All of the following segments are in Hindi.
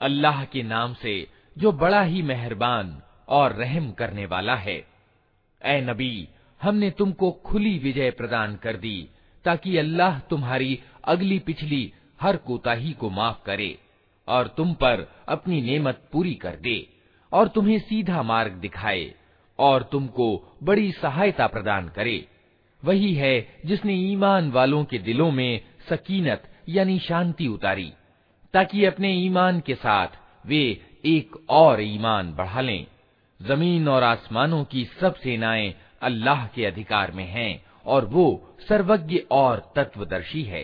अल्लाह के नाम से जो बड़ा ही मेहरबान और रहम करने वाला है ए नबी हमने तुमको खुली विजय प्रदान कर दी ताकि अल्लाह तुम्हारी अगली पिछली हर कोताही को माफ करे और तुम पर अपनी नेमत पूरी कर दे और तुम्हें सीधा मार्ग दिखाए और तुमको बड़ी सहायता प्रदान करे। वही है जिसने ईमान वालों के दिलों में सकीनत यानी शांति उतारी, ताकि अपने ईमान के साथ वे एक और ईमान बढ़ा लें। ज़मीन और आसमानों की सब सेनाएँ अल्लाह के अधिकार में हैं और वो सर्वज्ञ और तत्वदर्शी है।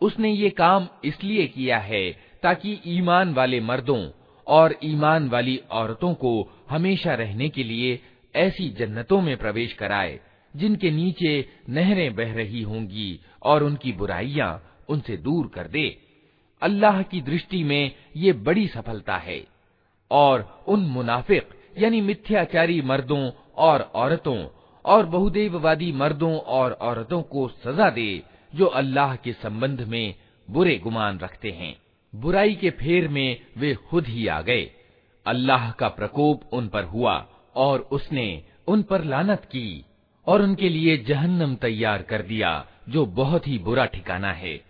उसने ये काम इसलिए किया है ताकि ईमान वाले मर्दों और ईमान वाली औरतों को हमेशा रहने के लिए ऐसी जन्नतों में प्रवेश कराए जिनके नीचे नहरें बह रही होंगी और उनकी बुराइयां उनसे दूर कर दे अल्लाह की दृष्टि में ये बड़ी सफलता है और उन मुनाफिक यानी मिथ्याचारी मर्दों और औरतों, और बहुदेववादी मर्दों और औरतों को सजा दे, जो अल्लाह के संबंध में बुरे गुमान रखते हैं। बुराई के फेर में वे खुद ही आ गए। अल्लाह का प्रकोप उन पर हुआ, और उसने उन पर लानत की, और उनके लिए जहन्नम तैयार कर दिया, जो बहुत ही बुरा ठिकाना है।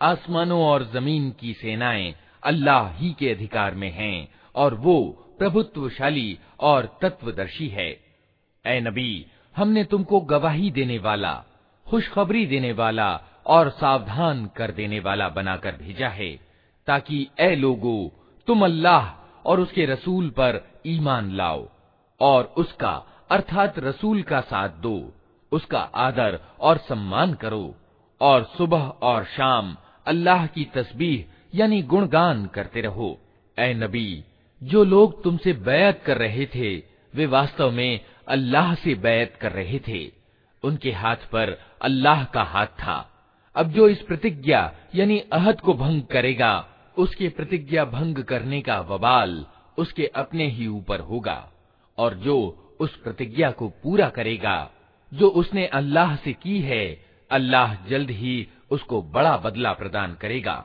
आसमानों और जमीन की सेनाएं अल्लाह ही के अधिकार में हैं और वो प्रभुत्वशाली और तत्वदर्शी है ए नबी हमने तुमको गवाही देने वाला खुशखबरी देने वाला और सावधान कर देने वाला बनाकर भेजा है ताकि ए लोगो, तुम अल्लाह और उसके रसूल पर ईमान लाओ और उसका, अर्थात रसूल का साथ दो, उसका आदर और सम्मान करो और सुबह और शाम अल्लाह की तस्बीह, यानी गुणगान करते रहो। ए नबी, जो लोग तुमसे बैत कर रहे थे, वे वास्तव में अल्लाह से बैत कर रहे थे। उनके हाथ पर अल्लाह का हाथ था। अब जो इस प्रतिज्ञा, यानी अहद को भंग करेगा उसके प्रतिज्ञा भंग करने का वबाल उसके अपने ही ऊपर होगा और जो उस प्रतिज्ञा को पूरा करेगा जो उसने अल्लाह से की है अल्लाह जल्द ही उसको बड़ा बदला प्रदान करेगा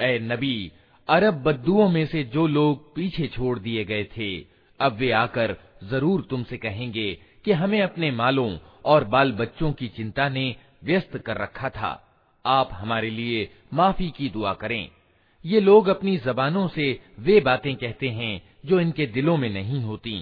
ए नबी अरब बद्दुओं में से जो लोग पीछे छोड़ दिए गए थे अब वे आकर जरूर तुमसे कहेंगे कि हमें अपने मालों और बाल बच्चों की चिंता ने व्यस्त कर रखा था आप हमारे लिए माफी की दुआ करें ये लोग अपनी जबानों से वे बातें कहते हैं जो इनके दिलों में नहीं होती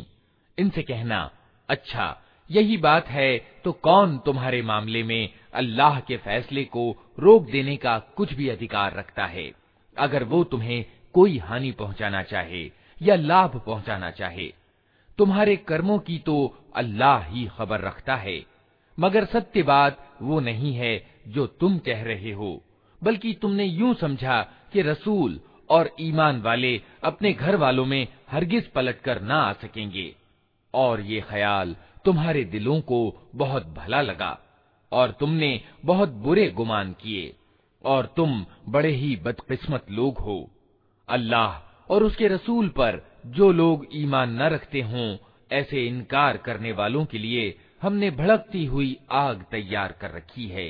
इनसे कहना अच्छा यही बात है तो कौन तुम्हारे मामले में अल्लाह के फैसले को रोक देने का कुछ भी अधिकार रखता है? अगर वो तुम्हें कोई हानि पहुंचाना चाहे या लाभ पहुंचाना चाहे, तुम्हारे कर्मों की तो अल्लाह ही खबर रखता है। मगर सत्य बात वो नहीं है जो तुम कह रहे हो, बल्कि तुमने यूँ समझा कि रसूल और ईमान वाले अपने घर वालों में हरगिज पलट कर ना आ सकेंगे। और ये ख्याल तुम्हारे दिलों को बहुत भला लगा, और तुमने बहुत बुरे गुमान किए, और तुम बड़े ही बदकिस्मत लोग हो। अल्लाह और उसके रसूल पर जो लोग ईमान न रखते हों, ऐसे इनकार करने वालों के लिए हमने भड़कती हुई आग तैयार कर रखी है।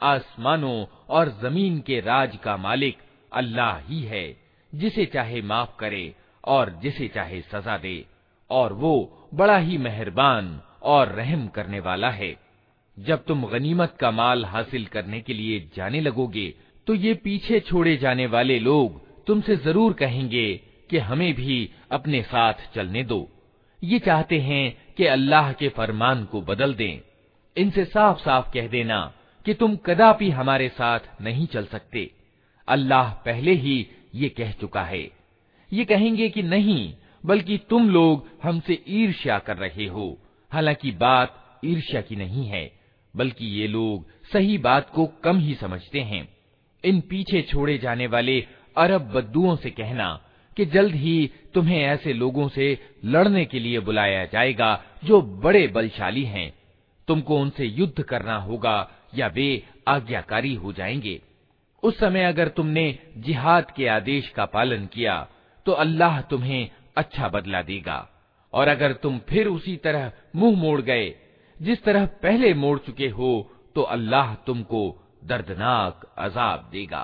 आसमानों और जमीन के राज का मालिक अल्लाह ही है जिसे चाहे माफ करे और जिसे चाहे सजा दे और वो बड़ा ही मेहरबान और रहम करने वाला है जब तुम गनीमत का माल हासिल करने के लिए जाने लगोगे तो ये पीछे छोड़े जाने वाले लोग तुमसे ज़रूर कहेंगे कि हमें भी अपने साथ चलने दो। ये चाहते हैं कि अल्लाह के फरमान को बदल दें। इनसे साफ़ साफ़ कह देना कि तुम कदापि हमारे साथ नहीं चल सकते। अल्लाह पहले ही ये कह चुका है। ये कहेंगे कि नहीं, बल्कि तुम लोग हमसे ईर्ष्या कर रहे हो। हालाँकि बात ईर्ष्या की नहीं है, बल्कि ये लोग सही बात को कम ही समझते हैं। इन पीछे छोड़े जाने वाले अरब बद्दुओं से कहना कि जल्द ही तुम्हें ऐसे लोगों से लड़ने के लिए बुलाया जाएगा जो बड़े बलशाली हैं। तुमको उनसे युद्ध करना होगा या वे आज्ञाकारी हो जाएँगे। उस समय अगर तुमने जिहाद के आदेश का पालन किया तो अल्लाह तुम्हें अच्छा बदला देगा। और अगर तुम फिर उसी तरह मुँह मोड़ गए, जिस तरह पहले मोड़ चुके हो तो अल्लाह तुमको दर्दनाक अजाब देगा।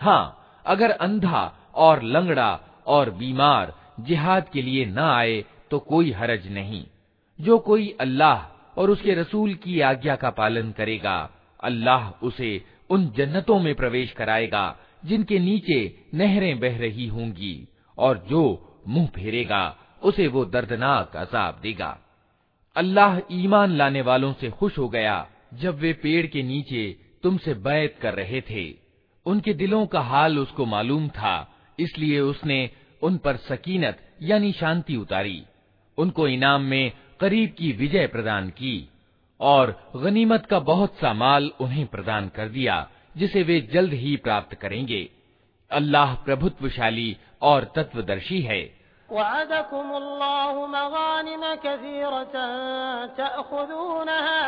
हाँ अगर अंधा और लंगड़ा और बीमार जिहाद के लिए न आए तो कोई हरज नहीं। जो कोई अल्लाह और उसके रसूल की आज्ञा का पालन करेगा, अल्लाह उसे उन जन्नतों में प्रवेश कराएगा, जिनके नीचे नहरें बह रही होंगी, और जो मुँह फेरेगा, उसे वो दर्दनाक अजाब देगा। अल्लाह ईमान लाने वालों से खुश हो गया जब वे पेड़ के नीचे तुमसे बैत कर रहे थे। उनके दिलों का हाल उसको मालूम था, इसलिए उसने उन पर सकीनत यानी शांति उतारी उनको इनाम में करीब की विजय प्रदान की और गनीमत का बहुत सा माल उन्हें प्रदान कर दिया जिसे वे जल्द ही प्राप्त करेंगे अल्लाह प्रभुत्वशाली और तत्वदर्शी है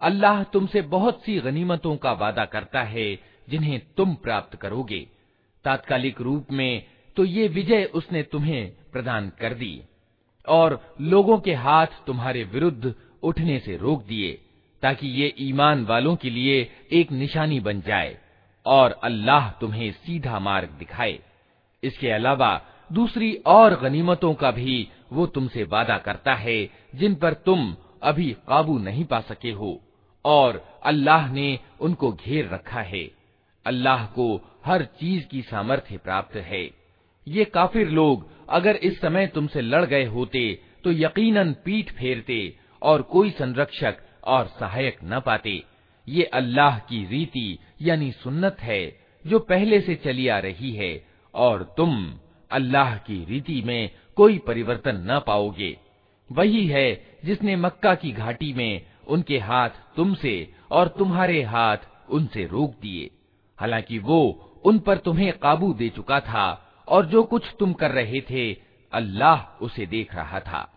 अल्लाह तुमसे बहुत सी गनीमतों का वादा करता है जिन्हें तुम प्राप्त करोगे तात्कालिक रूप में तो ये विजय उसने तुम्हें प्रदान कर दी और लोगों के हाथ तुम्हारे विरुद्ध उठने से रोक दिए, ताकि ये ईमान वालों के लिए एक निशानी बन जाए और अल्लाह तुम्हें सीधा मार्ग दिखाए। इसके अलावा दूसरी और गनीमतों का भी वो तुमसे वादा करता है, जिन पर तुम अभी काबू नहीं पा सके हो, और अल्लाह ने उनको घेर रखा है। अल्लाह को हर चीज़ की सामर्थ्य प्राप्त है। ये काफिर लोग अगर इस समय तुमसे लड़ गए होते तो यकीनन पीठ फेरते और कोई संरक्षक और सहायक न पाते। ये अल्लाह की रीति यानी सुन्नत है, जो पहले से चली आ रही है, और तुम अल्लाह की रीति में कोई परिवर्तन न पाओगे। वही है जिसने मक्का की घाटी में उनके हाथ तुमसे और तुम्हारे हाथ उनसे रोक दिए। हालाँकि वो उन पर तुम्हें काबू दे चुका था, और जो कुछ तुम कर रहे थे, अल्लाह उसे देख रहा था।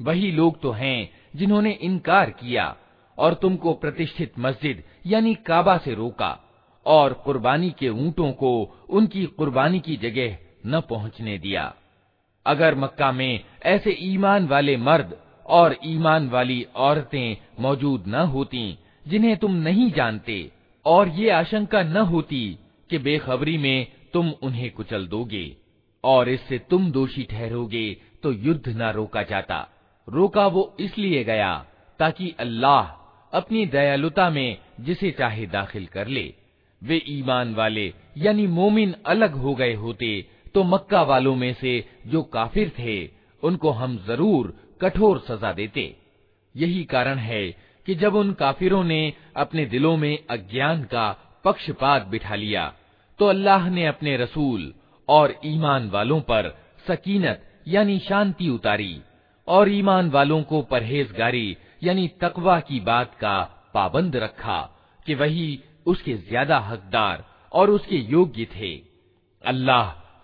वही लोग तो हैं जिन्होंने इनकार किया और तुमको प्रतिष्ठित मस्जिद यानी काबा से रोका और कुर्बानी के ऊंटों को उनकी कुर्बानी की जगह न पहुंचने दिया अगर मक्का में ऐसे ईमान वाले मर्द और ईमान वाली औरतें मौजूद न होती, जिन्हें तुम नहीं जानते, और ये आशंका न होती कि बेखबरी में तुम उन्हें कुचल दोगे, और इससे तुम दोषी ठहरोगे तो युद्ध न रोका जाता। रोका वो इसलिए गया ताकि अल्लाह अपनी दयालुता में जिसे चाहे दाखिल कर ले। वे ईमान वाले यानी मोमिन अलग हो गए होते तो मक्का वालों में से जो काफिर थे, उनको हम ज़रूर कठोर सजा देते। यही कारण है कि जब उन काफिरों ने अपने दिलों में अज्ञान का पक्षपात बिठा लिया तो अल्लाह ने अपने रसूल और ईमान वालों पर सकीनत यानी शांति उतारी और ईमान वालों को परहेजगारी यानी तकवा की बात का पाबंद रखा कि वही उसके ज़्यादा हकदार और उसके योग्य थे। अल्लाह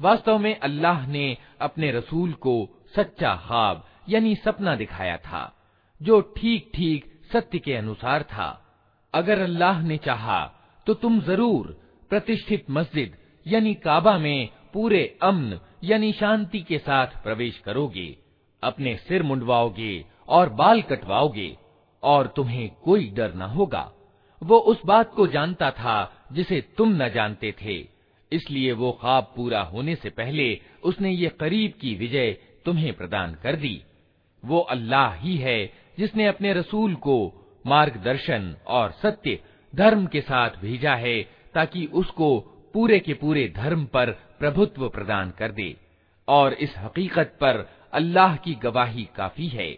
वास्तव में अल्लाह ने अपने रसूल को सच्चा ख्वाब यानी सपना दिखाया था जो ठीक ठीक सत्य के अनुसार था। अगर अल्लाह ने चाहा तो तुम ज़रूर प्रतिष्ठित मस्जिद, यानी काबा में पूरे अम्न, यानी शांति के साथ प्रवेश करोगे, अपने सिर मुंडवाओगे और बाल कटवाओगे, और तुम्हें कोई डर न होगा। वो उस बात को जानता था जिसे तुम न जानते थे। इसलिए वो ख्वाब पूरा होने से पहले उसने ये करीब की विजय तुम्हें प्रदान कर दी। वो अल्लाह ही है जिसने अपने रसूल को मार्गदर्शन और सत्य धर्म के साथ भेजा है, ताकि उसको पूरे के पूरे धर्म पर प्रभुत्व प्रदान कर दे, और इस हकीकत पर अल्लाह की गवाही काफ़ी है।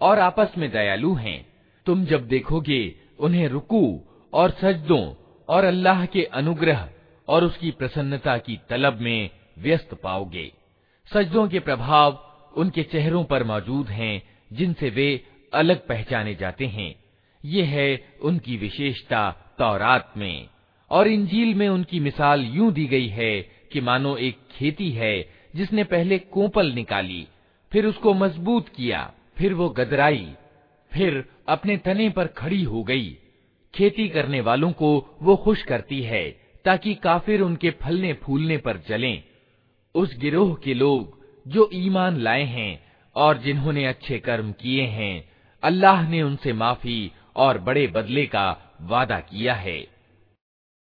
और आपस में दयालु हैं। तुम जब देखोगे, उन्हें रुकू और सजदों और अल्लाह के अनुग्रह और उसकी प्रसन्नता की तलब में व्यस्त पाओगे। सजदों के प्रभाव उनके चेहरों पर मौजूद हैं, जिनसे वे अलग पहचाने जाते हैं। ये है उनकी विशेषता तौरात में। और इंजील में उनकी मिसाल यूँ दी गई है कि मानो एक खेती है, जिसने पहले कोपल निकाली, फिर उसको मज़बूत किया। फिर वो गदराई, फिर अपने तने पर खड़ी हो गई। खेती करने वालों को वो खुश करती है, ताकि काफिर उनके फलने फूलने पर जलें। उस गिरोह के लोग जो ईमान लाए हैं और जिन्होंने अच्छे कर्म किए हैं, अल्लाह ने उनसे माफ़ी और बड़े बदले का वादा किया है।